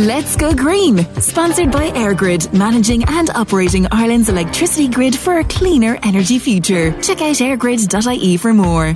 Let's Go Green, sponsored by EirGrid, managing and operating Ireland's electricity grid for a cleaner energy future. Check out eirgrid.ie for more.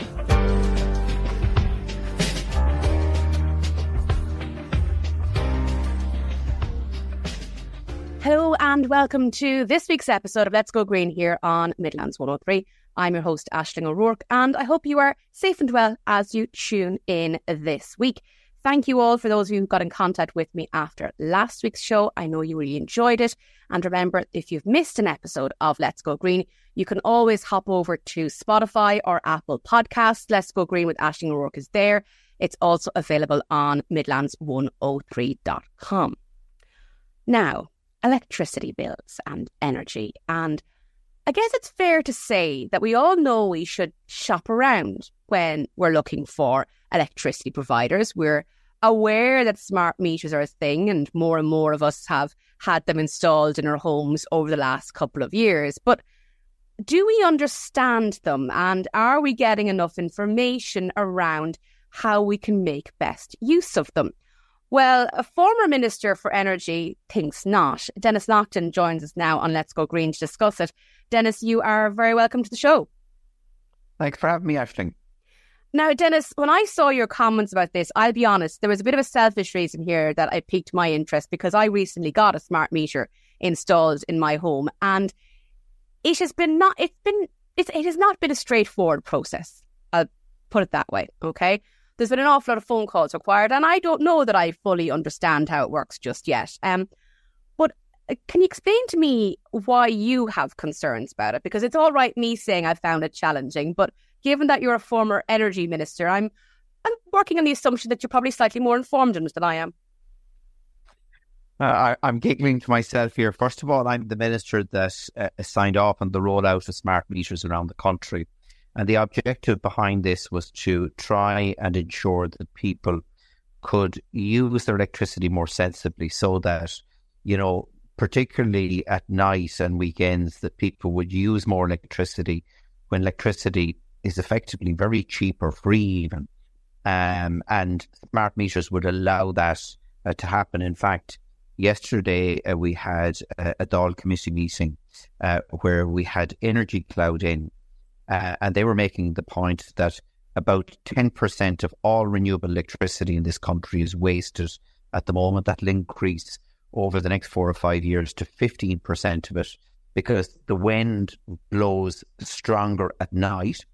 Hello and welcome to this week's episode of Let's Go Green here on Midlands 103. I'm your host, Aisling O'Rourke, and I hope you are safe and well as you tune in this week. Thank you all for those of you who got in contact with me after last week's show. I know you really enjoyed it. And remember, if you've missed an episode of Let's Go Green, you can always hop over to Spotify or Apple Podcasts. Let's Go Green with Aisling O'Rourke is there. It's also available on Midlands103.com. Now, electricity bills and energy. And I guess it's fair to say that we all know we should shop around when we're looking for electricity providers. We're aware that smart meters are a thing, and more and more of us have had them installed in our homes over the last couple of years. But do we understand them, and are we getting enough information around how we can make best use of them? Well, a former Minister for Energy thinks not. Denis Naughten joins us now on Let's Go Green to discuss it. Denis, you are very welcome to the show. Thanks for having me, Aisling. Now, Denis, when I saw your comments about this, I'll be honest, there was a bit of a selfish reason here that I piqued my interest because I recently got a smart meter installed in my home and it has been not, it's been, it's, it has not been a straightforward process. I'll put it that way. Okay. There's been an awful lot of phone calls required and I don't know that I fully understand how it works just yet. Um, but uh, can you explain to me why you have concerns about it? Because it's all right me saying I found it challenging, but given that you're a former energy minister, I'm I'm working on the assumption that you're probably slightly more informed on it than I am. Uh, I, am giggling to myself here. First of all, I'm the minister that uh, signed off on the rollout of smart meters around the country. And the objective behind this was to try and ensure that people could use their electricity more sensibly so that, you know, particularly at night and weekends, that people would use more electricity when electricity is effectively very cheap or free even. Um, and smart meters would allow that uh, to happen. In fact, yesterday uh, we had a, a Dáil committee meeting uh, where we had Energy Cloud in, uh, and they were making the point that about 10% of all renewable electricity in this country is wasted at the moment. That'll increase over the next four or five years to 15% of it because the wind blows stronger at night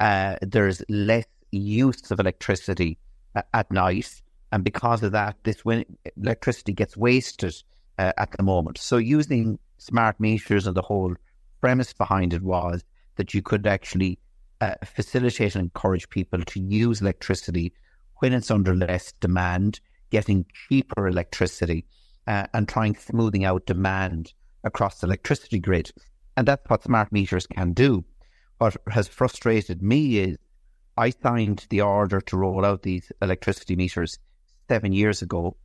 uh, there's less use of electricity uh, at night. And because of that, this when electricity gets wasted uh, at the moment. So using smart meters and the whole premise behind it was that you could actually uh, facilitate and encourage people to use electricity when it's under less demand, getting cheaper electricity, uh, and trying smoothing out demand across the electricity grid. And that's what smart meters can do what has frustrated me is I signed the order to roll out these electricity meters seven years ago,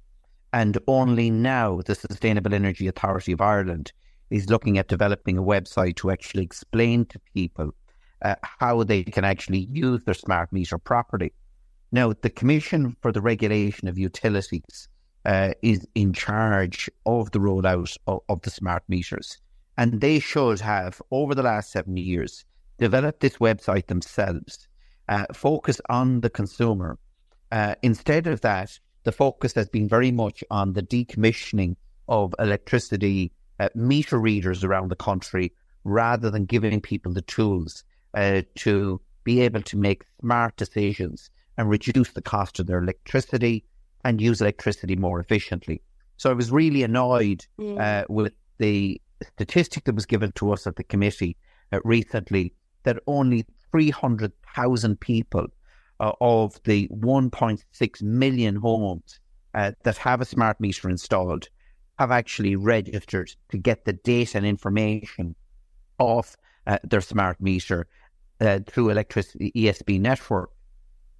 and only now the Sustainable Energy Authority of Ireland is looking at developing a website to actually explain to people uh, how they can actually use their smart meter properly. Now, the Commission for the Regulation of Utilities uh, is in charge of the rollout of, of the smart meters, and they should have, over the last seven years, develop this website themselves, uh, focus on the consumer. Uh, instead of that, the focus has been very much on the decommissioning of electricity uh, meter readers around the country rather than giving people the tools uh, to be able to make smart decisions and reduce the cost of their electricity and use electricity more efficiently. So I was really annoyed mm. uh, with the statistic that was given to us at the committee uh, recently that only 300,000 people uh, of the 1.6 million homes uh, that have a smart meter installed have actually registered to get the data and information off uh, their smart meter uh, through electricity ESB network.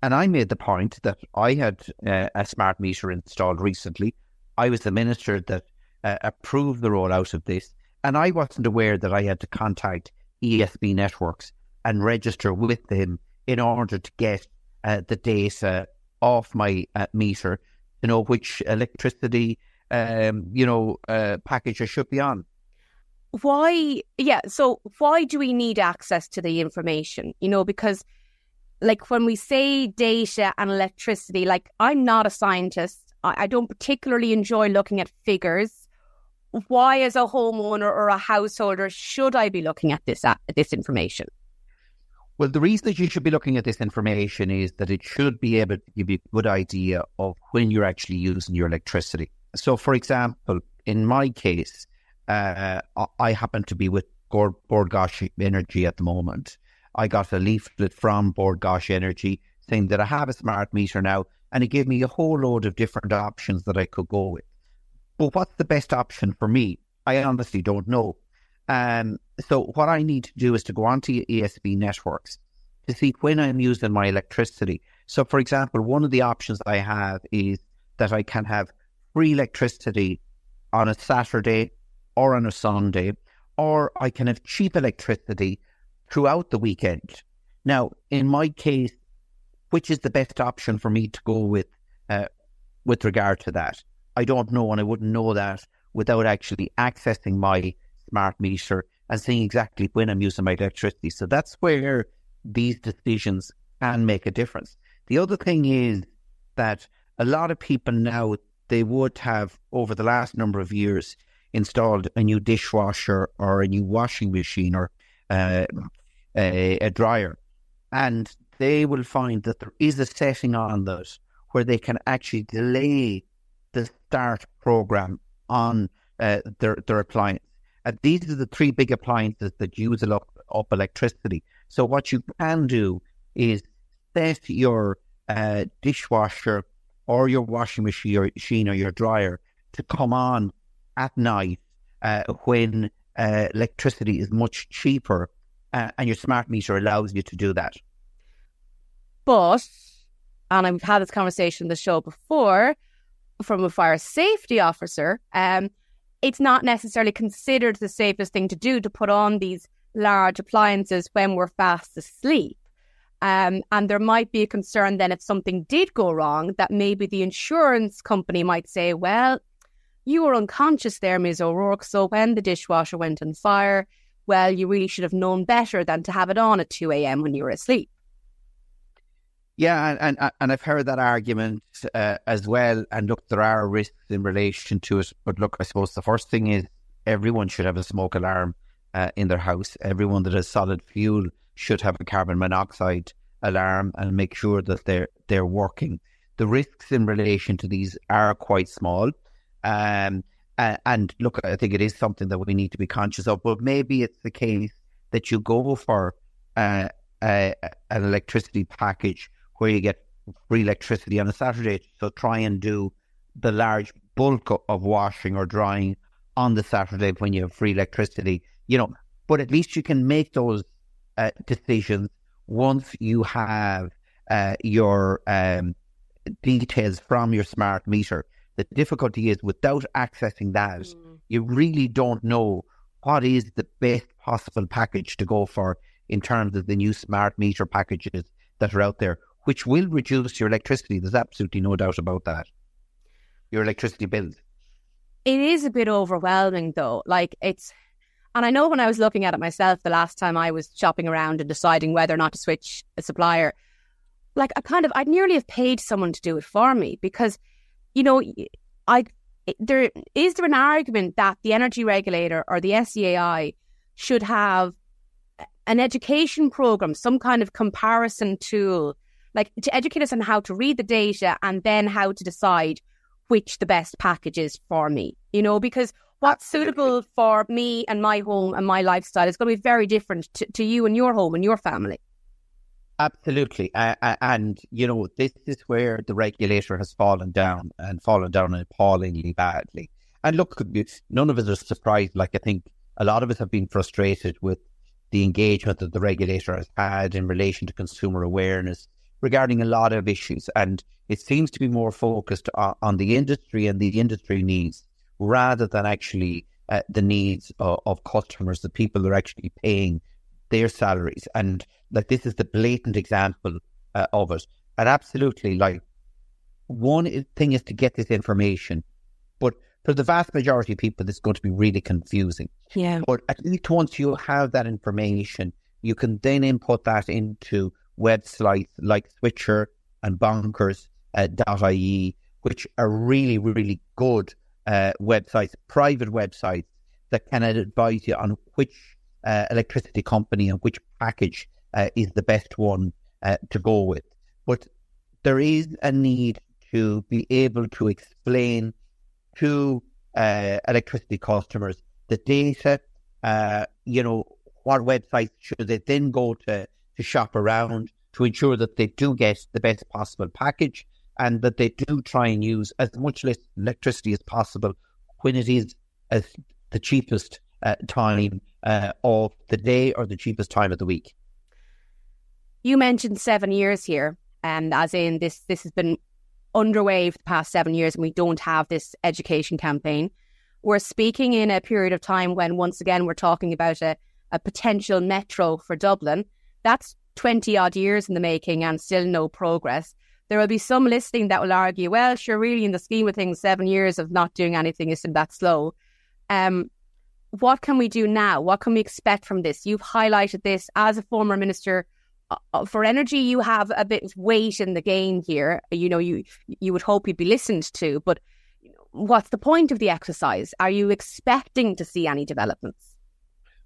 And I made the point that I had uh, a smart meter installed recently. I was the minister that uh, approved the rollout of this, and I wasn't aware that I had to contact ESB networks and register with them in order to get uh, the data off my uh, meter to know which electricity um, you know, uh, package I should be on. Why? Yeah. So why do we need access to the information? You know, because like when we say data and electricity, like I'm not a scientist. I, I don't particularly enjoy looking at figures. Why, as a homeowner or a householder, should I be looking at this at this information? Well, the reason that you should be looking at this information is that it should be able to give you a good idea of when you're actually using your electricity. So, for example, in my case, uh, I happen to be with Gáis Energy at the moment. I got a leaflet from Gáis Energy saying that I have a smart meter now, and it gave me a whole load of different options that I could go with. But what's the best option for me? I honestly don't know. Um, so what I need to do is to go onto ESB networks to see when I'm using my electricity. So, for example, one of the options I have is that I can have free electricity on a Saturday or on a Sunday, or I can have cheap electricity throughout the weekend. Now, in my case, which is the best option for me to go with uh, with regard to that? I don't know, and I wouldn't know that without actually accessing my smart meter and seeing exactly when I'm using my electricity. So that's where these decisions can make a difference. The other thing is that a lot of people now they would have over the last number of years installed a new dishwasher or a new washing machine or uh, a, a dryer, and they will find that there is a setting on those where they can actually delay start program on uh, their their appliance. And these are the three big appliances that use a lot of electricity. So what you can do is set your uh, dishwasher or your washing machine or your dryer to come on at night uh, when uh, electricity is much cheaper, uh, and your smart meter allows you to do that. But, and I've had this conversation in the show before, from a fire safety officer, um, it's not necessarily considered the safest thing to do to put on these large appliances when we're fast asleep. Um, and there might be a concern then if something did go wrong, that maybe the insurance company might say, well, you were unconscious there, Ms. O'Rourke. So when the dishwasher went on fire, well, you really should have known better than to have it on at 2 a.m. when you were asleep. Yeah, and, and and I've heard that argument uh, as well. And look, there are risks in relation to it. But look, I suppose the first thing is everyone should have a smoke alarm uh, in their house. Everyone that has solid fuel should have a carbon monoxide alarm and make sure that they're they're working. The risks in relation to these are quite small. Um, and look, I think it is something that we need to be conscious of. But maybe it's the case that you go for uh, an electricity package where you get free electricity on a Saturday. So try and do the large bulk of washing or drying on the Saturday when you have free electricity. You know, but at least you can make those uh, decisions once you have uh, your um, details from your smart meter. The difficulty is without accessing that, mm. you really don't know what is the best possible package to go for in terms of the new smart meter packages that are out there which will reduce your electricity. There's absolutely no doubt about that. Your electricity bills. It is a bit overwhelming though. Like it's, and I know when I was looking at it myself the last time I was shopping around and deciding whether or not to switch a supplier, like I kind of, I'd nearly have paid someone to do it for me because, you know, I, there is there an argument that the energy regulator or the SEAI should have an education program, some kind of comparison tool like to educate us on how to read the data and then how to decide which the best package is for me, you know, because what's Absolutely. suitable for me and my home and my lifestyle is going to be very different to, to you and your home and your family. Absolutely. Uh, and, you know, this is where the regulator has fallen down and fallen down appallingly badly. And look, none of us are surprised. Like, I think a lot of us have been frustrated with the engagement that the regulator has had in relation to consumer awareness regarding a lot of issues. And it seems to be more focused on, on the industry and the industry needs rather than actually uh, the needs of, of, customers, the people that are actually paying their salaries. And like this is the blatant example uh, of it. And absolutely, like one thing is to get this information, but for the vast majority of people, this is going to be really confusing. Yeah. But at least once you have that information, you can then input that into websites like Switcher and Bonkers.ie, uh, which are really, really good uh, websites, private websites that can advise you on which uh, electricity company and which package uh, is the best one uh, to go with. But there is a need to be able to explain to uh, electricity customers the data, you know, what websites should they then go to to shop around to ensure that they do get the best possible package and that they do try and use as much less electricity as possible when it is the cheapest uh, time uh, of the day or the cheapest time of the week. You mentioned seven years here, and as in this, this has been underway for the past seven years, and we don't have this education campaign. We're speaking in a period of time when, once again, we're talking about a, a potential metro for Dublin. That's 20 odd years in the making and still no progress. There will be some listening that will argue, well, sure, really, in the scheme of things, seven years of not doing anything isn't that slow. Um, what can we do now? What can we expect from this? You've highlighted this as a former minister uh, uh, for energy. You have a bit of weight in the game here. You know, you you would hope you'd be listened to, but what's the point of the exercise? Are you expecting to see any developments?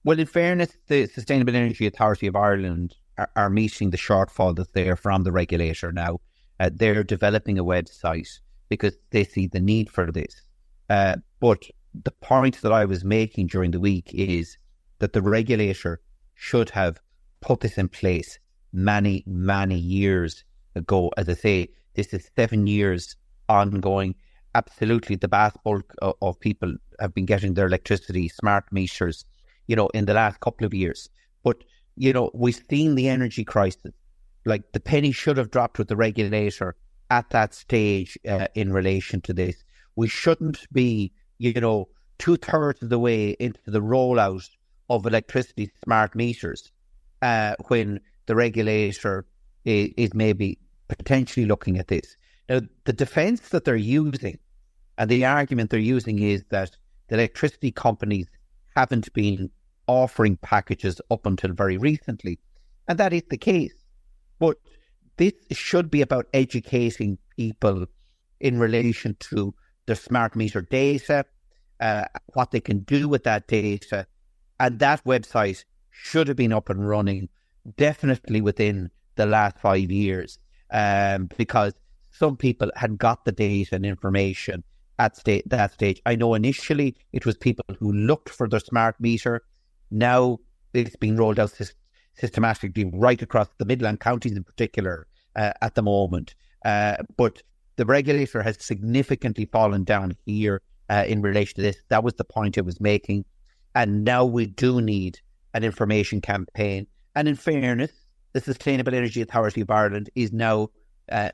Well, in fairness, the Sustainable Energy Authority of Ireland are, are meeting the shortfall that's there from the regulator now. Uh, they're developing a website because they see the need for this. Uh, but the point that I was making during the week is that the regulator should have put this in place many, many years ago. As I say, this is seven years ongoing. Absolutely, the vast bulk of, of people have been getting their electricity smart meters, you know, in the last couple of years. But, you know, we've seen the energy crisis. Like the penny should have dropped with the regulator at that stage uh, in relation to this. We shouldn't be you know, two thirds of the way into the rollout of electricity smart meters uh, when the regulator is, is, maybe potentially looking at this. Now, the defence that they're using and the argument they're using is that the electricity companies haven't been offering packages up until very recently. And that is the case. But this should be about educating people in relation to the smart meter data, uh, what they can do with that data. And that website should have been up and running definitely within the last five years um, because some people had got the data and information at sta- that stage. I know initially it was people who looked for their smart meter. Now it's being rolled out systematically right across the Midland counties in particular uh, at the moment. Uh, but the regulator has significantly fallen down here uh, in relation to this. That was the point I was making. And now we do need an information campaign. And in fairness, the Sustainable Energy Authority of Ireland is now uh,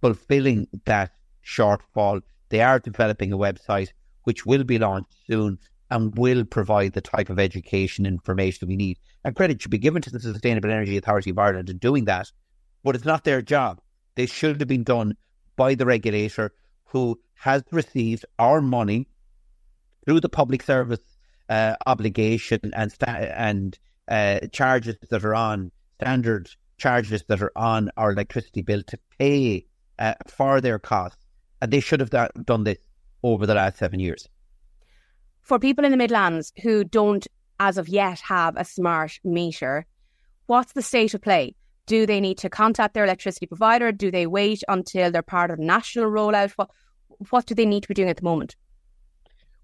fulfilling that shortfall. They are developing a website which will be launched soon and will provide the type of education information we need. And credit should be given to the Sustainable Energy Authority of Ireland in doing that, but it's not their job. They should have been done by the regulator who has received our money through the public service uh, obligation and sta- and uh, charges that are on standard charges that are on our electricity bill to pay uh, for their costs, and they should have done this over the last seven years. For people in the Midlands who don't, as of yet, have a smart meter, what's the state of play? Do they need to contact their electricity provider? Do they wait until they're part of the national rollout? What, what do they need to be doing at the moment?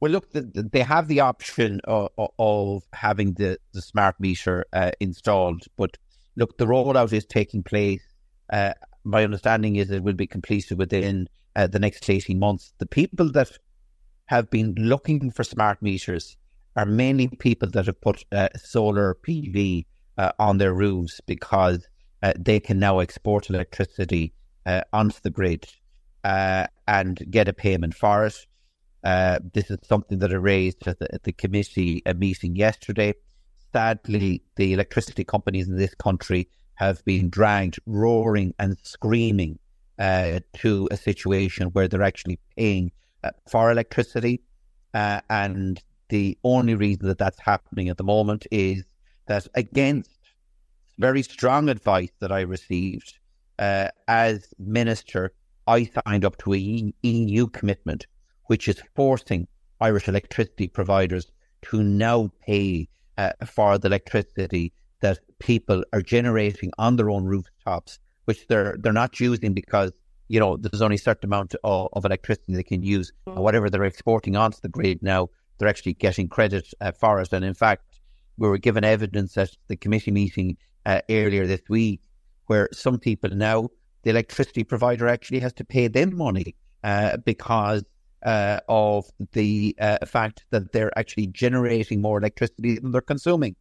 Well, look, the, the, they have the option of, of having the, the smart meter uh, installed, but look, the rollout is taking place. Uh, my understanding is it will be completed within uh, the next 18 months. The people that have been looking for smart meters are mainly people that have put uh, solar PV uh, on their roofs because uh, they can now export electricity uh, onto the grid uh, and get a payment for it. Uh, this is something that I raised at the, at the committee meeting yesterday. Sadly, the electricity companies in this country have been dragged roaring and screaming to a situation where they're actually paying for electricity. Uh, and the only reason that that's happening at the moment is that against very strong advice that I received uh, as minister, I signed up to a EU commitment, which is forcing Irish electricity providers to now pay uh, for the electricity that people are generating on their own rooftops, which they're they're not using because you know there's only a certain amount of, of electricity they can use. Mm. And whatever they're exporting onto the grid now, they're actually getting credit uh, for it. And in fact, we were given evidence at the committee meeting uh, earlier this week where some people now the electricity provider actually has to pay them money uh, because uh, of the uh, fact that they're actually generating more electricity than they're consuming.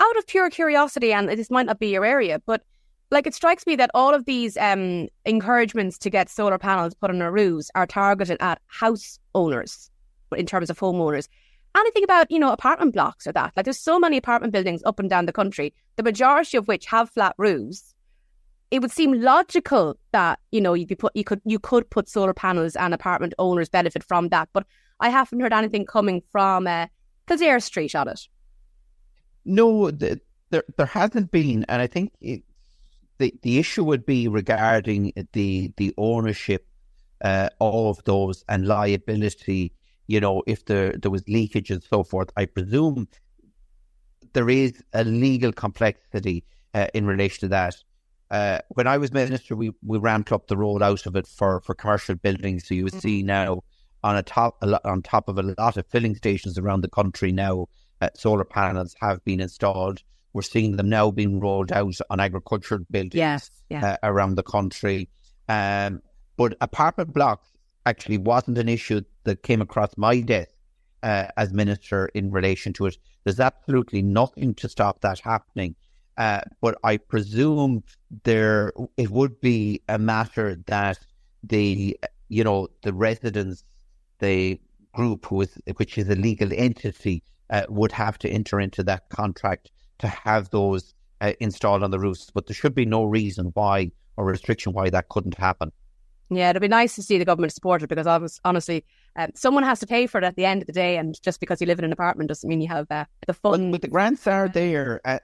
Out of pure curiosity, and this might not be your area, but like it strikes me that all of these um, encouragements to get solar panels put on our roofs are targeted at house owners in terms of homeowners. Anything about, you know, apartment blocks or that. Like there's so many apartment buildings up and down the country, the majority of which have flat roofs it would seem logical that you know you could put you could you could put solar panels and apartment owners benefit from that. But I haven't heard anything coming from uh, Kildare Street on it. No, the, there there hasn't been, and I think it, the the issue would be regarding the the ownership uh, of those and liability. You know, if there there was leakage and so forth, I presume there is a legal complexity uh, in relation to that. Uh, when I was minister, we, we ramped up the rollout of it for, for commercial buildings. So you see mm-hmm. now on a top a lot, on top of a lot of filling stations around the country now, uh, solar panels have been installed. We're seeing them now being rolled out on agricultural buildings yes, yeah. uh, around the country. Um, but apartment blocks actually wasn't an issue that came across my desk uh, as minister in relation to it. There's absolutely nothing to stop that happening. Uh, but I presume there it would be a matter that the you know the residents, the group is which is a legal entity, uh, would have to enter into that contract to have those uh, installed on the roofs. But there should be no reason why or restriction why that couldn't happen. Yeah, it'd be nice to see the government support it because I was honestly, um, someone has to pay for it at the end of the day, and just because you live in an apartment doesn't mean you have uh, the fun. But, but, the grants are there, uh,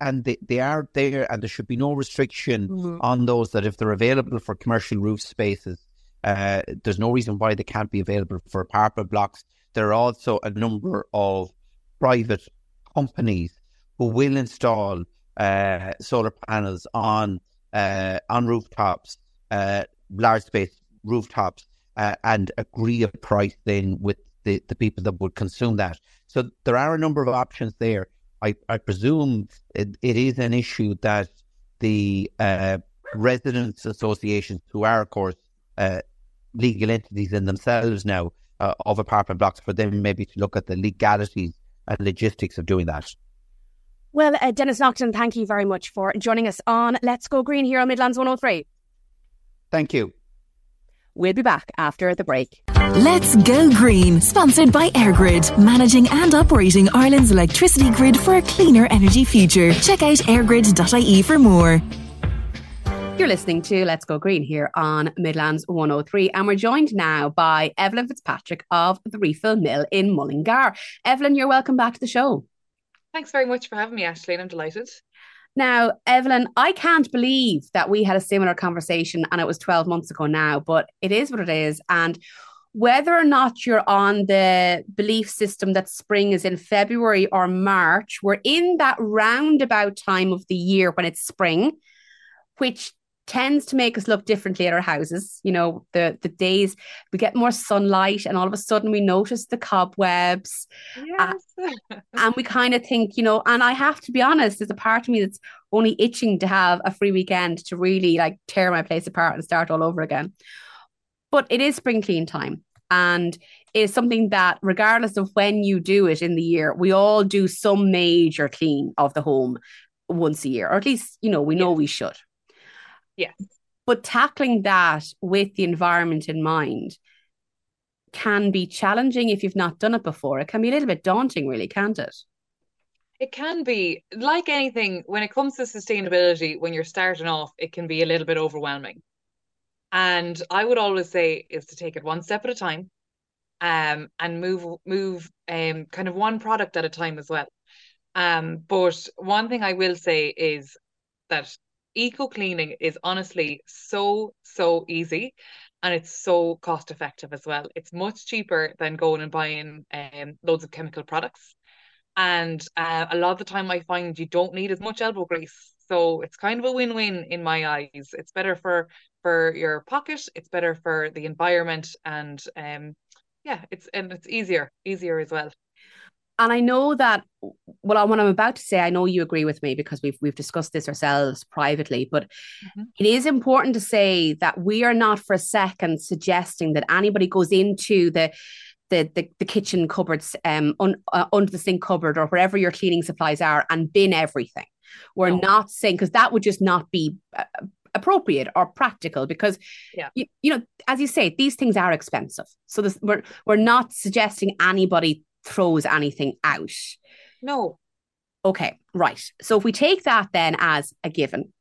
and they, they are there, and there should be no restriction mm-hmm. on those that if they're available for commercial roof spaces, uh, there's no reason why they can't be available for apartment blocks. There are also a number of private companies who will install uh, solar panels on uh, on rooftops uh, large space rooftops uh, and agree a price then with the, the people that would consume that. So there are a number of options there. I, I presume it, it is an issue that the uh, residents associations, who are, of course, uh, legal entities in themselves now of apartment blocks, for them maybe to look at the legalities and logistics of doing that. Well, uh, Denis Naughten, thank you very much for joining us on Let's Go Green here on Midlands 103. Thank you. We'll be back after the break. Let's Go Green, sponsored by EirGrid, managing and operating Ireland's electricity grid for a cleaner energy future. Check out eirgrid.ie for more. You're listening to Let's Go Green here on Midlands 103, and we're joined now by Eiblinn Fitzpatrick of the Refill Mill in Mullingar. Eiblinn, you're welcome back to the show. Thanks very much for having me, Ashley, and I'm delighted. Now, Eiblinn, I can't believe that we had a similar conversation and it was 12 months ago now, but it is what it is. And whether or not you're on the belief system that spring is in February or March, we're in that roundabout time of the year when it's spring, which tends to make us look differently at our houses. You know, the the days we get more sunlight, and all of a sudden we notice the cobwebs, yes. uh, and we kind of think, you know. And I have to be honest, there's a part of me that's only itching to have a free weekend to really like tear my place apart and start all over again. But it is spring clean time, and is something that, regardless of when you do it in the year, we all do some major clean of the home once a year, or at least you know we know we should. Yeah. But tackling that with the environment in mind can be challenging if you've not done it before. It can be a little bit daunting, really, can't it? It can be like anything when it comes to sustainability, when you're starting off, it can be a little bit overwhelming. And I would always say is to take it one step at a time. um, and move move um, kind of one product at a time as well. Um, but one thing I will say is that eco cleaning is honestly so so easy and it's so cost effective as well. It's much cheaper than going and buying um, loads of chemical products. And uh, a lot of the time, I find you don't need as much elbow grease. So it's kind of a win-win in my eyes. It's better for for your pocket. It's better for the environment, and um, yeah, it's and it's easier, easier as well. And I know that well, what I'm about to say, I know you agree with me because we've we've discussed this ourselves privately, but mm-hmm. it is important to say that we are not for a second suggesting that anybody goes into the the, the, the kitchen cupboards um un, uh, under the sink cupboard or wherever your cleaning supplies are and bin everything. We're no. not saying because that would just not be uh, appropriate or practical because yeah. you, you know as you say these things are expensive so this, we're we're not suggesting anybody throws anything out no okay right so if we take that then as a given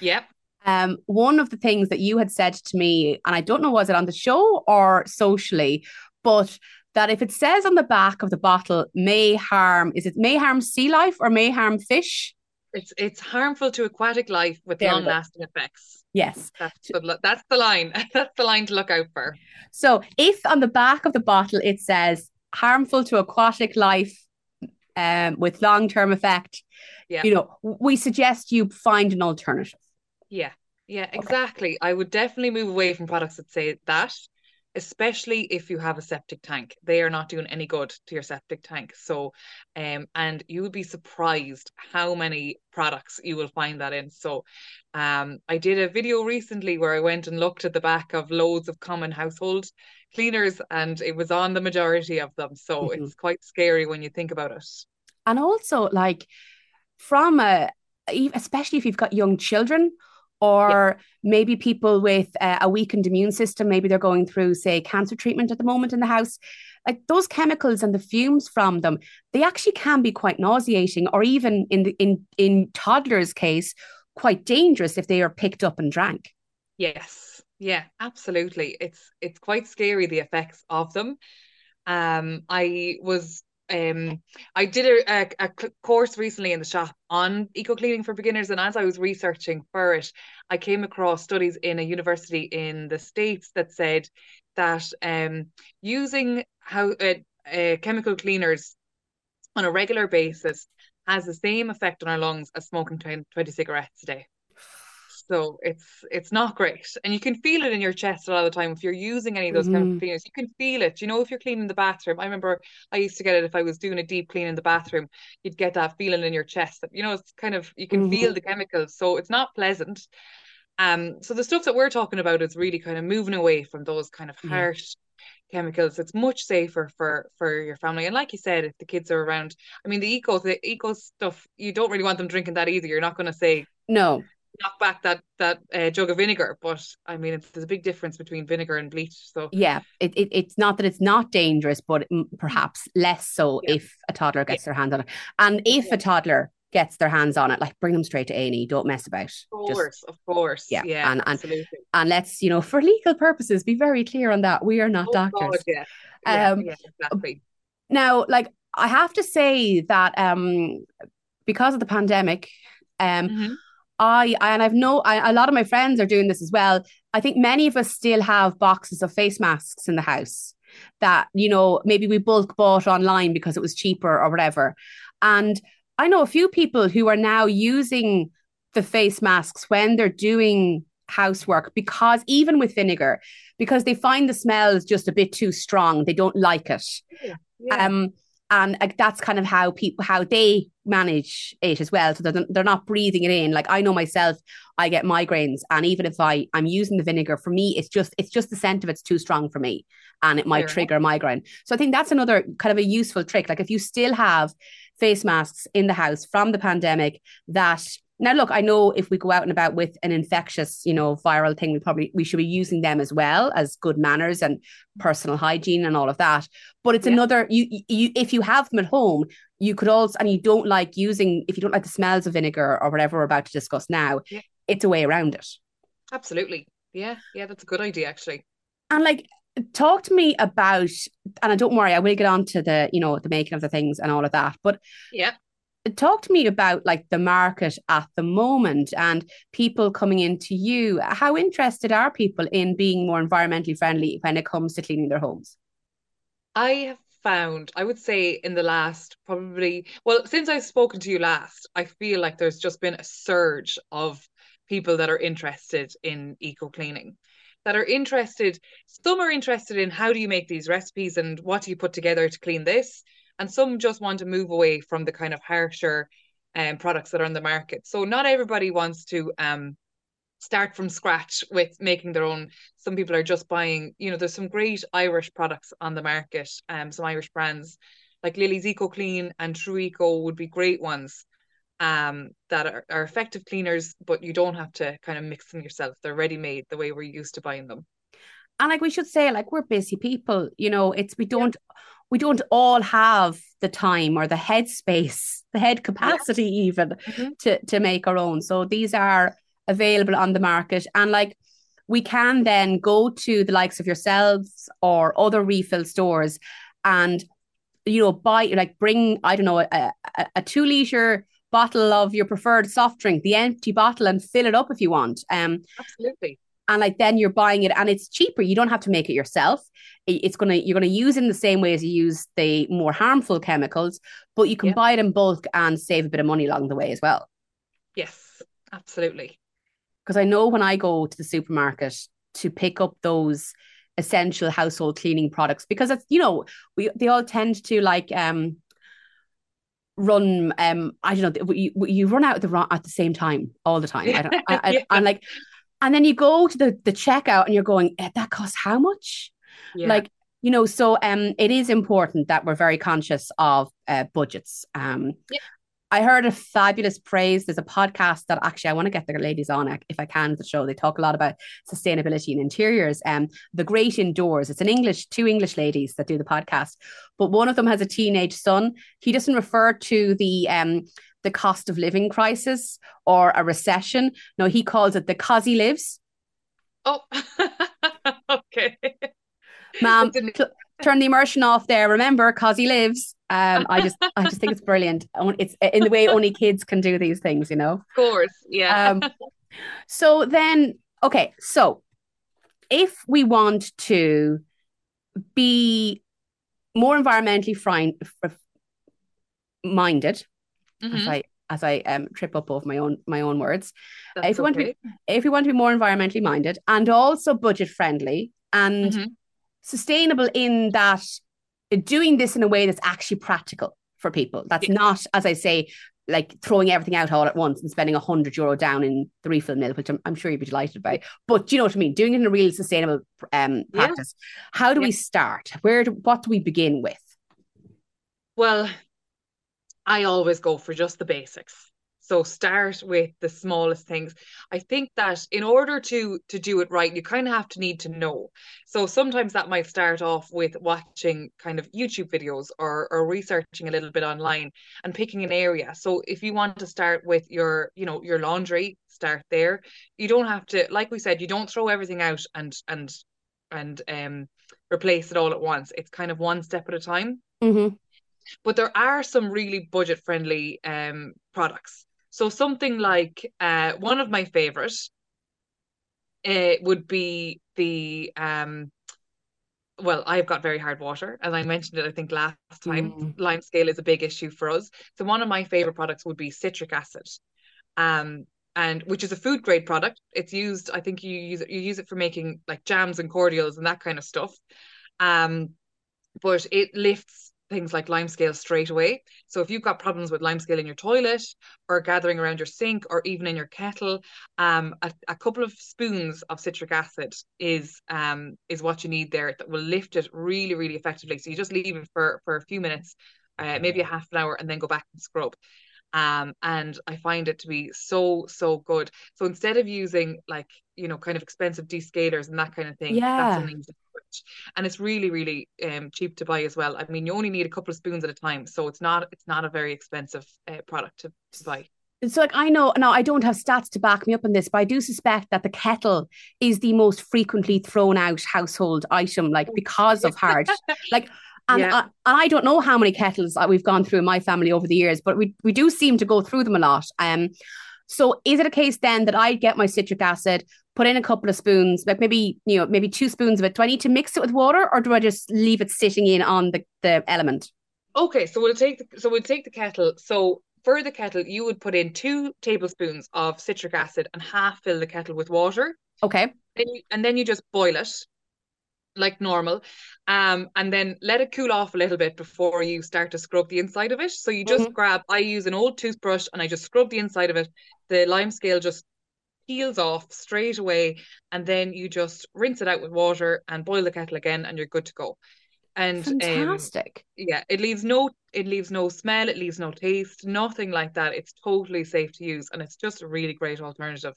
yep um one of the things that you had said to me and i don't know was it on the show or socially but that if it says on the back of the bottle may harm is it may harm sea life or may harm fish it's it's harmful to aquatic life with long lasting effects. Yes. That's the, that's the line. that's the line to look out for. So if on the back of the bottle it says harmful to aquatic life um, with long term effect, yeah. you know, we suggest you find an alternative. Yeah. Yeah, exactly. Okay. I would definitely move away from products that say that especially if you have a septic tank. They are not doing any good to your septic tank. So, um, and you would be surprised how many products you will find that in. So, um, I did a video recently where I went and looked at the back of loads of common household cleaners, and it was on the majority of them. So mm-hmm. it's quite scary when you think about it. And also, like from a especially if you've got young children or maybe people with uh, a weakened immune system maybe they're going through say cancer treatment at the moment in the house. Like those chemicals and the fumes from them they actually can be quite nauseating or even in the in in toddlers case quite dangerous if they are picked up and drank. Yes. Yeah absolutely. It's it's quite scary the effects of them. Um i was um, I did a, a, a, course recently in the shop on eco cleaning for beginners, and as I was researching for it, I came across studies in a university in the states that said that um, using how uh, uh, chemical cleaners on a regular basis has the same effect on our lungs as smoking 20, 20 cigarettes a day. So it's it's not great. And you can feel it in your chest a lot of the time if you're using any of those mm-hmm. chemical cleaners. You can feel it. You know, if you're cleaning the bathroom. I remember I used to get it if I was doing a deep clean in the bathroom, you'd get that feeling in your chest that, you know, it's kind of you can mm-hmm. feel the chemicals. So it's not pleasant. Um, so the stuff that we're talking about is really kind of moving away from those kind of harsh mm-hmm. chemicals. It's much safer for for your family. And like you said, if the kids are around, I mean, the eco the eco stuff, you don't really want them drinking that either. You're not going to say no knock back that that uh, jug of vinegar. But I mean, it's, there's a big difference between vinegar and bleach. So yeah, it, it it's not that it's not dangerous, but perhaps less so yeah. if a toddler gets yeah. their hands on it, and if yeah. a toddler gets their hands on it, like bring them straight to A&E. Don't mess about. Of course, Just, of course. Yeah, yeah and, and, and let's, you know, for legal purposes, be very clear on that. We are not oh, doctors. God, yeah. Yeah, um, yeah, exactly. Now, like, I have to say that um, because of the pandemic, um, mm-hmm. I, and I've no, I, a lot of my friends are doing this as well. I think many of us still have boxes of face masks in the house that, you know, maybe we bulk bought online because it was cheaper or whatever. And I know a few people who are now using the face masks when they're doing housework because even with vinegar, because they find the smell is just a bit too strong. They don't like it. Yeah, yeah. Um, and like, that's kind of how people how they manage it as well. So they're, they're not breathing it in. Like i know myself i get migraines and even if i i'm using the vinegar for me it's just it's just the scent of it's too strong for me and it might trigger a migraine. So i think that's another kind of a useful trick. Like if you still have face masks in the house from the pandemic that now, look, I know if we go out and about with an infectious, you know, viral thing, we probably we should be using them as well as good manners and personal hygiene and all of that. But it's yeah. another you you if you have them at home, you could also and you don't like using if you don't like the smells of vinegar or whatever we're about to discuss now, yeah. it's a way around it. Absolutely. Yeah, yeah, that's a good idea actually. And like talk to me about and I don't worry, I will get on to the, you know, the making of the things and all of that. But yeah, talk to me about like the market at the moment and people coming into you. How interested are people in being more environmentally friendly when it comes to cleaning their homes? I have found, I would say, in the last probably, well, since I've spoken to you last, I feel like there's just been a surge of people that are interested in eco cleaning that are interested. Some are interested in how do you make these recipes and what do you put together to clean this, and some just want to move away from the kind of harsher um, products that are on the market. So not everybody wants to um, start from scratch with making their own. Some people are just buying. You know, there's some great Irish products on the market. Um, some Irish brands like Lilly's Eco Clean and True Eco would be great ones um, that are, are effective cleaners, but you don't have to kind of mix them yourself. They're ready made the way we're used to buying them. And like we should say, like we're busy people, you know, it's we don't yeah. We don't all have the time or the headspace, the head capacity yeah. even mm-hmm. to to make our own. So these are available on the market. And like we can then go to the likes of yourselves or other refill stores and you know buy like bring i don't know a, a, a two liter bottle of your preferred soft drink, the empty bottle, and fill it up if you want. Um, Absolutely. And like then you're buying it, and it's cheaper. You don't have to make it yourself. It's gonna you're gonna use it in the same way as you use the more harmful chemicals, but you can yeah. buy it in bulk and save a bit of money along the way as well. Yes, absolutely. Because I know when I go to the supermarket to pick up those essential household cleaning products, because it's you know we they all tend to like um run um i don't know you, you run out at the at the same time all the time i don't I, I, yeah. i'm like and then you go to the the checkout and you're going eh, that costs how much yeah. like you know so um it is important that we're very conscious of uh, budgets um yeah. I heard a fabulous praise. There's a podcast that actually I want to get the ladies on if I can the show. They talk a lot about sustainability in interiors. Um, the Great Indoors. It's an English, two English ladies that do the podcast, but one of them has a teenage son. He doesn't refer to the um the cost of living crisis or a recession. No, he calls it the cause he lives. Oh, okay. Ma'am, turn the immersion off there. Remember, cause he lives. Um, I just, I just think it's brilliant. It's in the way only kids can do these things, you know. Of course, yeah. Um, so then, okay, so if we want to be more environmentally fine, minded, mm-hmm. as I as I um, trip up over my own my own words, That's if we want to be if we want to be more environmentally minded and also budget friendly and mm-hmm sustainable in that doing this in a way that's actually practical for people. That's yeah. not, as I say, like throwing everything out all at once and spending a hundred euro down in the refill mill, which I'm, I'm, sure you'd be delighted by. But do you know what I mean? Doing it in a real sustainable um, practice. Yeah. How do yeah. we start? Where do what do we begin with? Well, I always go for just the basics. So start with the smallest things. I think that in order to to do it right, you kind of have to need to know. So sometimes that might start off with watching kind of YouTube videos or or researching a little bit online and picking an area. So if you want to start with your, you know, your laundry, start there. You don't have to, like we said, you don't throw everything out and and and um replace it all at once. It's kind of one step at a time. Mm-hmm. But there are some really budget friendly um products. So something like uh, one of my favorite uh, would be the um, well, I've got very hard water, as I mentioned it, I think last time. Mm. Lime scale is a big issue for us. So one of my favorite products would be citric acid, um, and which is a food grade product. It's used, I think you use it, you use it for making like jams and cordials and that kind of stuff. Um, but it lifts things like limescale straight away. So if you've got problems with limescale in your toilet or gathering around your sink or even in your kettle, um, a, a couple of spoons of citric acid is um, is what you need there that will lift it really, really effectively. So you just leave it for, for a few minutes, uh, maybe a half an hour, and then go back and scrub. Um, and I find it to be so, so good. So instead of using like, you know, kind of expensive descalers and that kind of thing, yeah. And it's really, really um, cheap to buy as well. I mean, you only need a couple of spoons at a time, so it's not it's not a very expensive uh, product to, to buy. so like I know now I don't have stats to back me up on this, but I do suspect that the kettle is the most frequently thrown out household item, like because of hard. like and, yeah. I, and I don't know how many kettles we've gone through in my family over the years, but we, we do seem to go through them a lot. Um, so is it a case then that I get my citric acid, put in a couple of spoons, like maybe, you know, maybe two spoons of it. Do I need to mix it with water or do I just leave it sitting in on the, the element? Okay, so we'll take the, so we'll take the kettle. So for the kettle, you would put in two tablespoons of citric acid and half fill the kettle with water. Okay. You, and then you just boil it like normal. Um, and then let it cool off a little bit before you start to scrub the inside of it. So you just mm-hmm. grab, I use an old toothbrush and I just scrub the inside of it. The lime scale just peels off straight away. And then you just rinse it out with water and boil the kettle again and you're good to go. And um, fantastic. Um, yeah, it leaves no it leaves no smell, it leaves no taste, nothing like that. It's totally safe to use and it's just a really great alternative.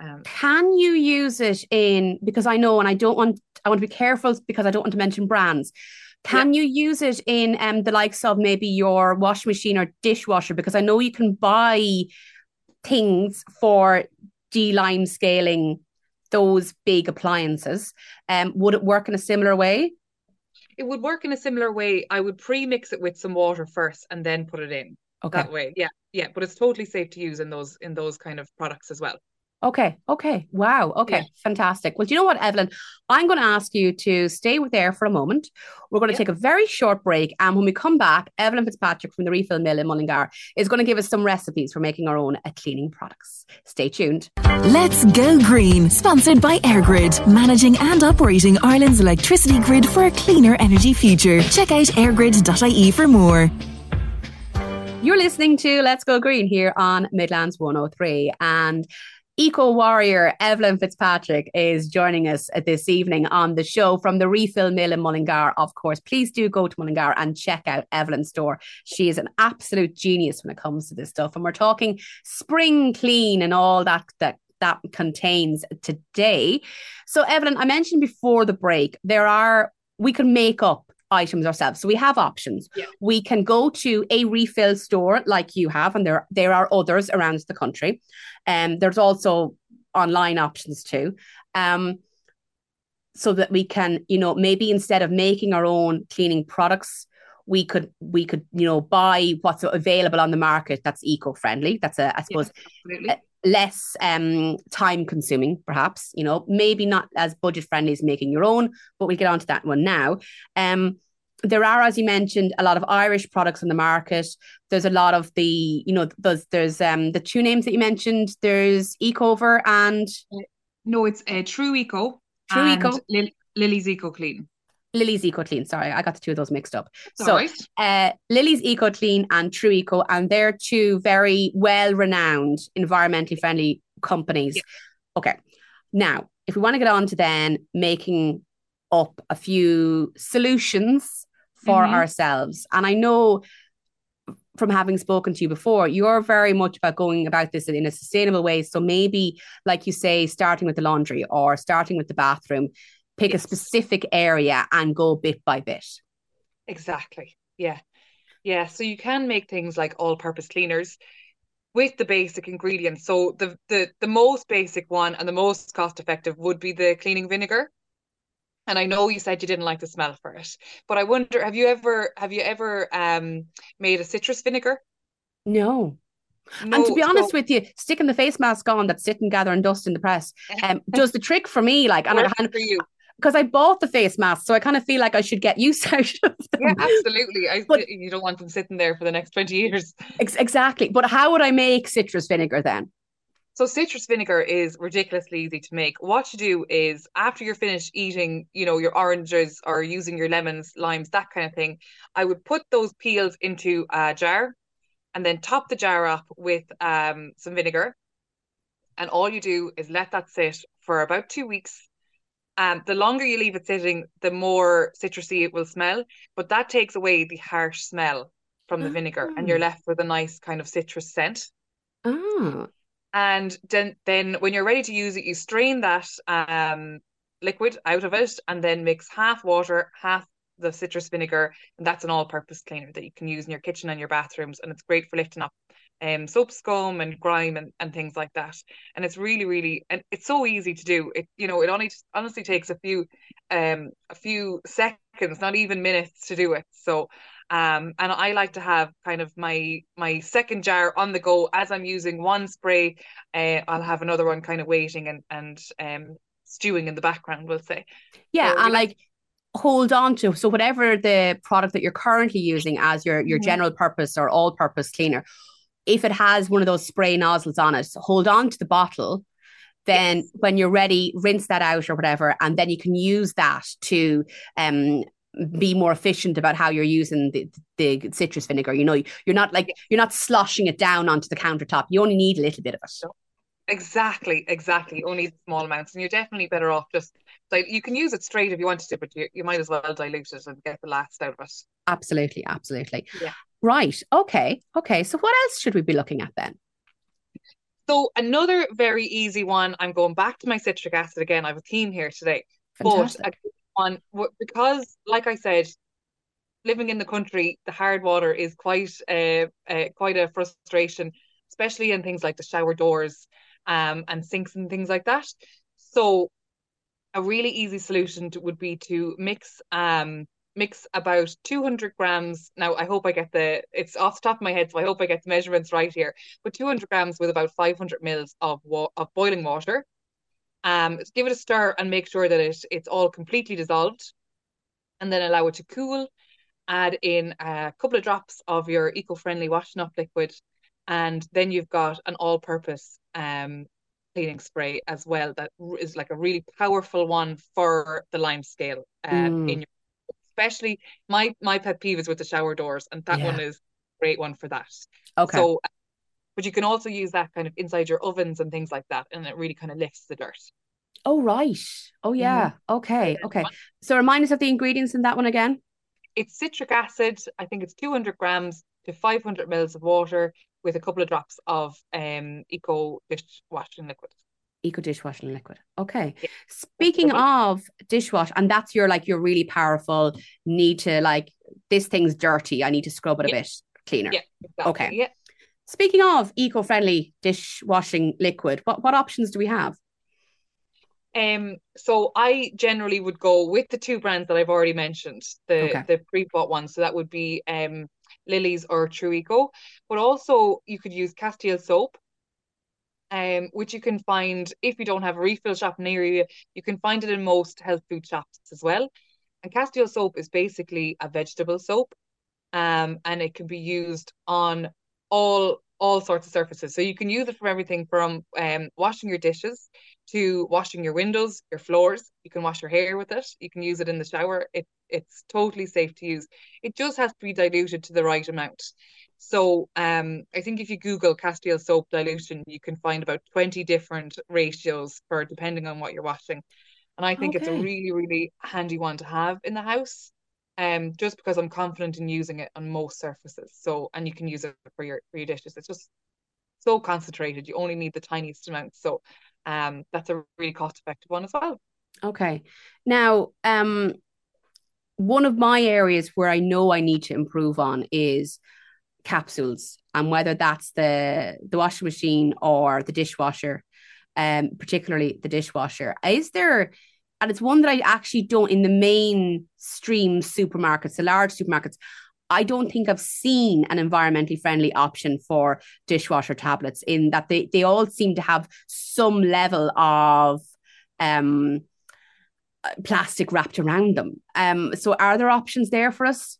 Um, Can you use it in because I know and I don't want I want to be careful because I don't want to mention brands. Can yeah. you use it in um the likes of maybe your washing machine or dishwasher? Because I know you can buy things for de-lime scaling those big appliances. Um, would it work in a similar way? It would work in a similar way. I would pre-mix it with some water first and then put it in. Okay. That way. Yeah. Yeah. But it's totally safe to use in those in those kind of products as well. Okay. Okay. Wow. Okay. Yeah. Fantastic. Well, do you know what, Eiblinn? I'm going to ask you to stay with there for a moment. We're going to take a very short break. And when we come back, Eiblinn Fitzpatrick from the Refill Mill in Mullingar is going to give us some recipes for making our own cleaning products. Stay tuned. Let's go green. Sponsored by EirGrid, managing and operating Ireland's electricity grid for a cleaner energy future. Check out eirgrid.ie for more. You're listening to Let's Go Green here on Midlands 103. And Eco warrior Eiblinn Fitzpatrick is joining us this evening on the show from the Refill Mill in Mullingar. Of course, please do go to Mullingar and check out Eiblinn's store. She is an absolute genius when it comes to this stuff. And we're talking spring clean and all that that that contains today. So, Eiblinn, I mentioned before the break, there are we can make up items ourselves. So we have options. Yeah. We can go to a refill store like you have, and there there are others around the country. And um, there's also online options too. Um, so that we can, you know, maybe instead of making our own cleaning products, we could we could you know buy what's available on the market that's eco-friendly that's a i suppose yeah, less um time consuming perhaps you know maybe not as budget friendly as making your own but we'll get on to that one now. Um there are as you mentioned a lot of irish products on the market. There's a lot of the you know there's there's um the two names that you mentioned. There's ecover and no it's uh, true eco true eco. Lilly's eco clean Lilly's Eco Clean. Sorry, I got the two of those mixed up. so, uh, Lilly's Eco Clean and True Eco, and they're two very well renowned, environmentally friendly companies. Yeah. Okay. Now, if we want to get on to then making up a few solutions for mm-hmm. ourselves, and I know from having spoken to you before, you're very much about going about this in a sustainable way. So maybe, like you say, starting with the laundry or starting with the bathroom, pick yes. a specific area and go bit by bit. Exactly. Yeah. Yeah. So you can make things like all purpose cleaners with the basic ingredients. So the, the the most basic one and the most cost effective would be the cleaning vinegar. And I know you said you didn't like the smell for it, but I wonder have you ever have you ever um made a citrus vinegar? No. No, and to be honest with you, sticking the face mask on that's sitting gathering dust in the press um, does the trick for me. Like, and I, for you because I bought the face mask, so I kind of feel like I should get used out of them. Yeah, absolutely. I, but, you don't want them sitting there for the next 20 years. Ex- exactly. But how would I make citrus vinegar then? So citrus vinegar is ridiculously easy to make. What you do is after you're finished eating, you know, your oranges or using your lemons, limes, that kind of thing, I would put those peels into a jar and then top the jar up with um, some vinegar. And all you do is let that sit for about two weeks um, the longer you leave it sitting, the more citrusy it will smell. But that takes away the harsh smell from the oh. vinegar, and you're ah. left with a nice kind of citrus scent. Oh. And then, then when you're ready to use it, you strain that um, liquid out of it, and then mix half water, half the citrus vinegar, and that's an all-purpose cleaner that you can use in your kitchen and your bathrooms, and it's great for lifting up um, soap scum and grime and, and things like that. And it's really, really, and it's so easy to do. It, you know, it only honestly takes a few, um, a few seconds, not even minutes to do it. So, um, and I like to have kind of my my second jar on the go as I'm using one spray. Uh, I'll have another one kind of waiting and and um stewing in the background. We'll say. Yeah, so, and like hold on to so whatever the product that you're currently using as your your mm-hmm. general purpose or all purpose cleaner if it has one of those spray nozzles on it, hold on to the bottle. Then, yes. when you're ready, rinse that out or whatever, and then you can use that to um, be more efficient about how you're using the, the citrus vinegar. You know, you're not like you're not sloshing it down onto the countertop. You only need a little bit of it. Exactly, exactly. Only small amounts, and you're definitely better off just like you can use it straight if you wanted to, but you, you might as well dilute it and get the last out of it. Absolutely, absolutely. Yeah. Right. Okay. Okay. So what else should we be looking at then? So another very easy one. I'm going back to my citric acid again. I have a theme here today. Fantastic. But one because, like I said, living in the country, the hard water is quite uh, uh, quite a frustration, especially in things like the shower doors um, and sinks and things like that. So a really easy solution to, would be to mix um mix about 200 grams. Now, I hope I get the, it's off the top of my head, so I hope I get the measurements right here, but 200 grams with about 500 mils of, wa- of boiling water. Um, give it a stir and make sure that it, it's all completely dissolved and then allow it to cool. Add in a couple of drops of your eco-friendly washing up liquid and then you've got an all-purpose um, cleaning spray as well that is like a really powerful one for the lime scale um, mm. in your especially my my pet peeve is with the shower doors, and that yeah. one is a great one for that. Okay. So, but you can also use that kind of inside your ovens and things like that, and it really kind of lifts the dirt. Oh right. Oh yeah. Mm-hmm. Okay. Okay. So remind us of the ingredients in that one again. It's citric acid. I think it's 200 grams to 500 mils of water with a couple of drops of um eco dishwashing liquid eco dishwashing liquid. Okay. Yeah. Speaking of dishwash, and that's your like your really powerful need to like this thing's dirty. I need to scrub it yeah. a bit cleaner. Yeah. Exactly. Okay. Yeah. Speaking of eco-friendly dishwashing liquid, what, what options do we have? Um, so I generally would go with the two brands that I've already mentioned, the okay. the pre-bought ones. So that would be um Lilly's or True Eco, but also you could use Castile soap um, which you can find if you don't have a refill shop near you. You can find it in most health food shops as well. And Castile soap is basically a vegetable soap, um, and it can be used on all all sorts of surfaces. So you can use it for everything from um, washing your dishes to washing your windows, your floors. You can wash your hair with it. You can use it in the shower. It it's totally safe to use. It just has to be diluted to the right amount. So um, I think if you Google Castile soap dilution, you can find about 20 different ratios for depending on what you're washing. And I think okay. it's a really, really handy one to have in the house. Um, just because I'm confident in using it on most surfaces. So and you can use it for your for your dishes. It's just so concentrated. You only need the tiniest amount. So um that's a really cost effective one as well. Okay. Now, um one of my areas where I know I need to improve on is capsules and whether that's the the washing machine or the dishwasher um particularly the dishwasher is there and it's one that I actually don't in the mainstream supermarkets the large supermarkets I don't think I've seen an environmentally friendly option for dishwasher tablets in that they, they all seem to have some level of um, plastic wrapped around them. Um, so are there options there for us?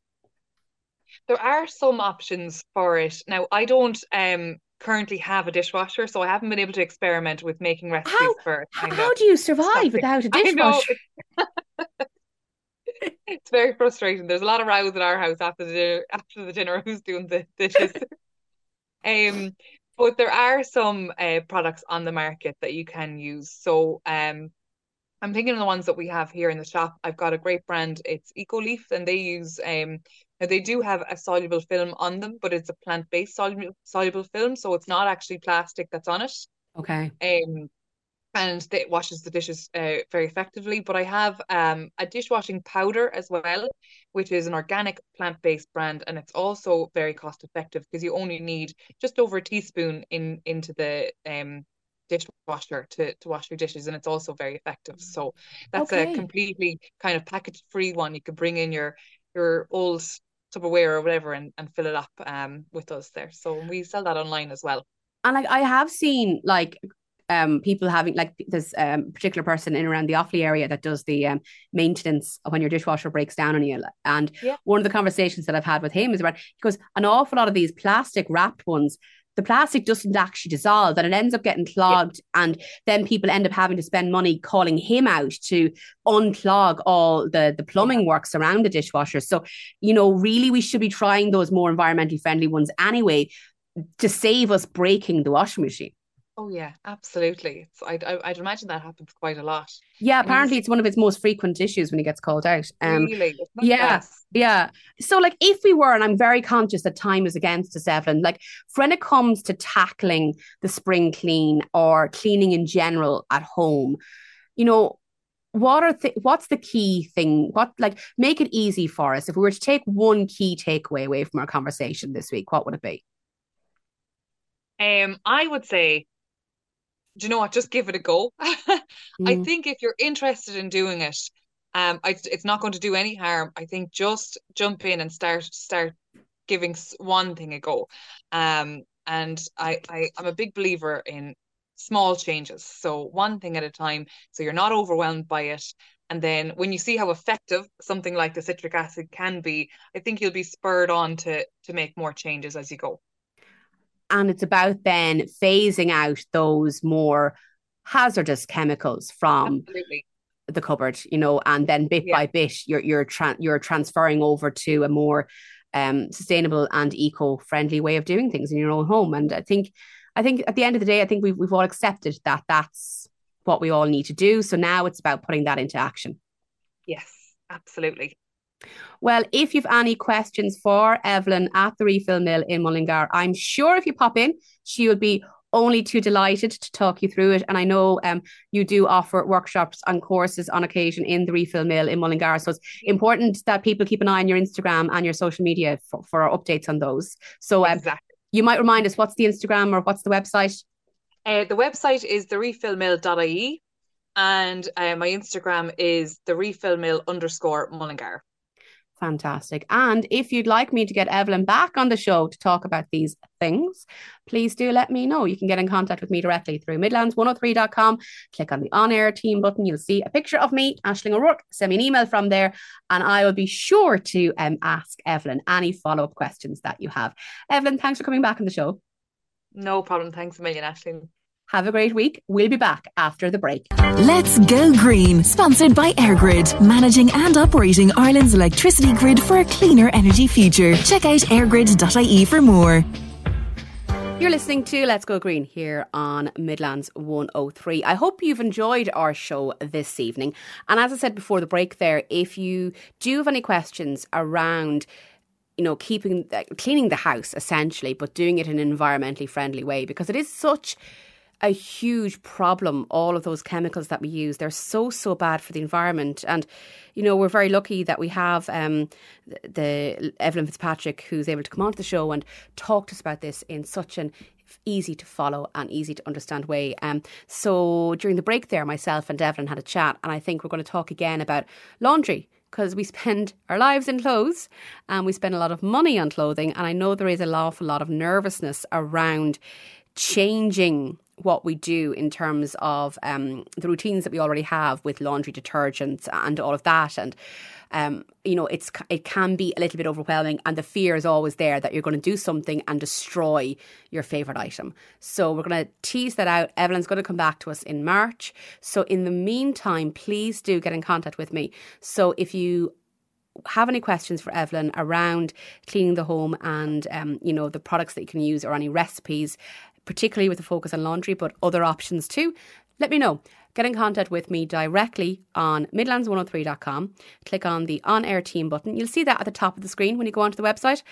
there are some options for it. Now, I don't um currently have a dishwasher, so I haven't been able to experiment with making recipes how, for it. How do you survive without a dishwasher? it's very frustrating. There's a lot of rows at our house after the dinner, after the dinner. Who's doing the dishes? um, but there are some uh, products on the market that you can use. So um, I'm thinking of the ones that we have here in the shop. I've got a great brand. It's EcoLeaf, and they use um now they do have a soluble film on them, but it's a plant-based soluble soluble film, so it's not actually plastic that's on it. Okay. Um, and it washes the dishes uh, very effectively. But I have um, a dishwashing powder as well, which is an organic plant based brand, and it's also very cost effective because you only need just over a teaspoon in into the um, dishwasher to, to wash your dishes, and it's also very effective. So that's okay. a completely kind of package free one. You can bring in your your old Tupperware or whatever and, and fill it up um with us there. So we sell that online as well. And like I have seen like um, people having like this um, particular person in around the Offaly area that does the um, maintenance when your dishwasher breaks down on you. And yeah. one of the conversations that I've had with him is about he goes, an awful lot of these plastic wrapped ones the plastic doesn't actually dissolve and it ends up getting clogged yeah. and then people end up having to spend money calling him out to unclog all the the plumbing works around the dishwasher. So you know really we should be trying those more environmentally friendly ones anyway to save us breaking the washing machine Oh yeah, absolutely. It's, I'd, I'd imagine that happens quite a lot. Yeah, apparently it's one of its most frequent issues when he gets called out. Um, really? Yeah, yeah. So like, if we were, and I'm very conscious that time is against us, Eiblinn. Like, when it comes to tackling the spring clean or cleaning in general at home, you know, what are th- what's the key thing? What like make it easy for us? If we were to take one key takeaway away from our conversation this week, what would it be? Um, I would say do you know what? Just give it a go. mm. I think if you're interested in doing it, um, I, it's not going to do any harm. I think just jump in and start start giving one thing a go. Um, and I, I I'm a big believer in small changes. So one thing at a time. So you're not overwhelmed by it. And then when you see how effective something like the citric acid can be, I think you'll be spurred on to to make more changes as you go. And it's about then phasing out those more hazardous chemicals from Absolutely. the cupboard, you know, and then bit yeah. by bit you're you're tra- you're transferring over to a more um, sustainable and eco-friendly way of doing things in your own home. And I think I think at the end of the day, I think we've we've all accepted that that's what we all need to do. So now it's about putting that into action. Yes, absolutely. Well, if you've any questions for Eiblinn at the Refill Mill in Mullingar, I'm sure if you pop in, she would be only too delighted to talk you through it. And I know um, you do offer workshops and courses on occasion in the Refill Mill in Mullingar. So it's important that people keep an eye on your Instagram and your social media for, for our updates on those. So um, exactly. you might remind us what's the Instagram or what's the website? Uh, the website is therefillmill.ie and uh, my Instagram is the refill mill underscore Mullingar. Fantastic. And if you'd like me to get Eiblinn back on the show to talk about these things, please do let me know. You can get in contact with me directly through midlands103.com. Click on the on air team button. You'll see a picture of me, Aisling O'Rourke. Send me an email from there, and I will be sure to um, ask Eiblinn any follow up questions that you have. Eiblinn, thanks for coming back on the show. No problem. Thanks a million, Aisling. Have a great week. We'll be back after the break. Let's go green. Sponsored by EirGrid, managing and operating Ireland's electricity grid for a cleaner energy future. Check out eirgrid.ie for more. You're listening to Let's Go Green here on Midlands 103. I hope you've enjoyed our show this evening. And as I said before the break there, if you do have any questions around you know, keeping cleaning the house essentially, but doing it in an environmentally friendly way because it is such a huge problem. All of those chemicals that we use, they're so so bad for the environment. And you know, we're very lucky that we have um, the Eiblinn Fitzpatrick who's able to come onto the show and talk to us about this in such an easy to follow and easy to understand way. Um, so during the break there, myself and Eiblinn had a chat, and I think we're going to talk again about laundry because we spend our lives in clothes and we spend a lot of money on clothing. And I know there is an awful lot of nervousness around changing what we do in terms of um, the routines that we already have with laundry detergents and all of that. And um, you know, it's it can be a little bit overwhelming, and the fear is always there that you're going to do something and destroy your favorite item. So we're going to tease that out. Eiblinn's going to come back to us in March. So in the meantime, please do get in contact with me. So if you have any questions for Eiblinn around cleaning the home and um, you know the products that you can use or any recipes, particularly with a focus on laundry, but other options too, let me know. Get in contact with me directly on midlands103.com. Click on the on air team button. You'll see that at the top of the screen when you go onto the website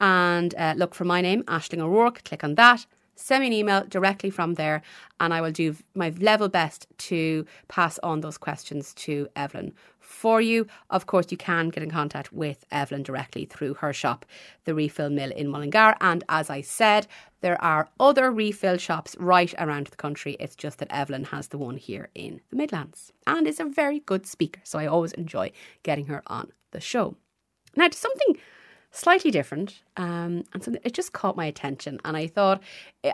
and uh, look for my name, Aisling O'Rourke. Click on that send me an email directly from there, and I will do my level best to pass on those questions to Eiblinn for you. Of course, you can get in contact with Eiblinn directly through her shop, the Refill Mill in Mullingar. And as I said, there are other refill shops right around the country. It's just that Eiblinn has the one here in the Midlands and is a very good speaker. So I always enjoy getting her on the show. Now, to something slightly different, um, and something it just caught my attention, and I thought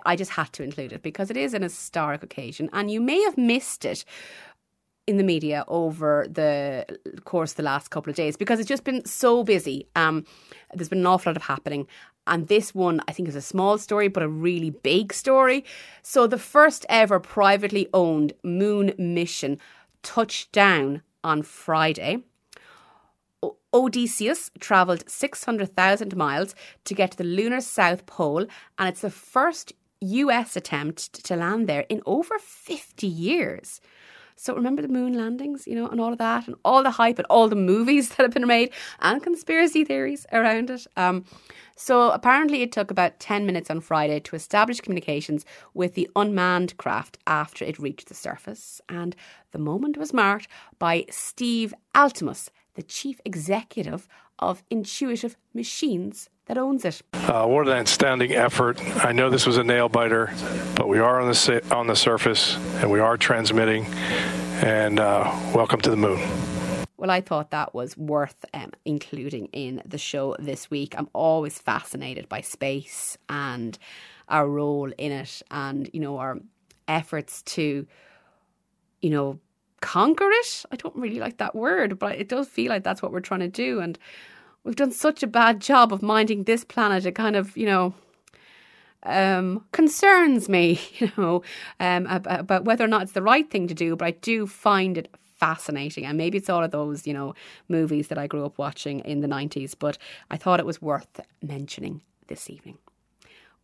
I just had to include it because it is an historic occasion, and you may have missed it in the media over the course the last couple of days because it's just been so busy. Um, there's been an awful lot of happening. And this one, I think, is a small story, but a really big story. So, the first ever privately owned moon mission touched down on Friday. Odysseus travelled 600,000 miles to get to the lunar South Pole, and it's the first US attempt to land there in over 50 years. So remember the moon landings, you know, and all of that, and all the hype, and all the movies that have been made, and conspiracy theories around it. Um, so apparently, it took about 10 minutes on Friday to establish communications with the unmanned craft after it reached the surface. And the moment was marked by Steve Altemus, the chief executive of Intuitive Machines that owns it. Uh, what an outstanding effort! I know this was a nail biter, but we are on the on the surface and we are transmitting. And uh, welcome to the moon. Well, I thought that was worth um, including in the show this week. I'm always fascinated by space and our role in it, and you know our efforts to, you know, conquer it. I don't really like that word, but it does feel like that's what we're trying to do. And we've done such a bad job of minding this planet. It kind of, you know, um, concerns me, you know, um, about whether or not it's the right thing to do. But I do find it fascinating. And maybe it's all of those, you know, movies that I grew up watching in the 90s. But I thought it was worth mentioning this evening.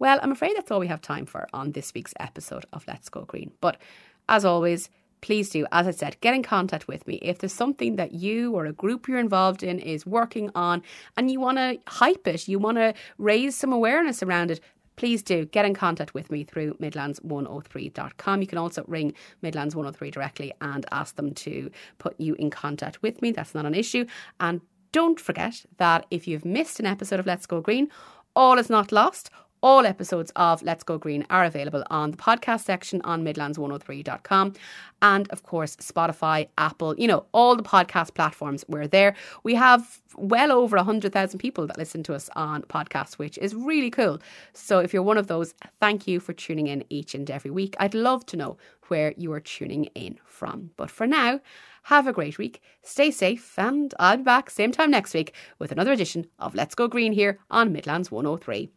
Well, I'm afraid that's all we have time for on this week's episode of Let's Go Green. But as always, please do, as I said, get in contact with me. If there's something that you or a group you're involved in is working on and you want to hype it, you want to raise some awareness around it, please do get in contact with me through midlands103.com. You can also ring Midlands 103 directly and ask them to put you in contact with me. That's not an issue. And don't forget that if you've missed an episode of Let's Go Green, all is not lost. All episodes of Let's Go Green are available on the podcast section on midlands103.com. And of course, Spotify, Apple, you know, all the podcast platforms, we're there. We have well over 100,000 people that listen to us on podcasts, which is really cool. So if you're one of those, thank you for tuning in each and every week. I'd love to know where you are tuning in from. But for now, have a great week, stay safe, and I'll be back same time next week with another edition of Let's Go Green here on Midlands 103.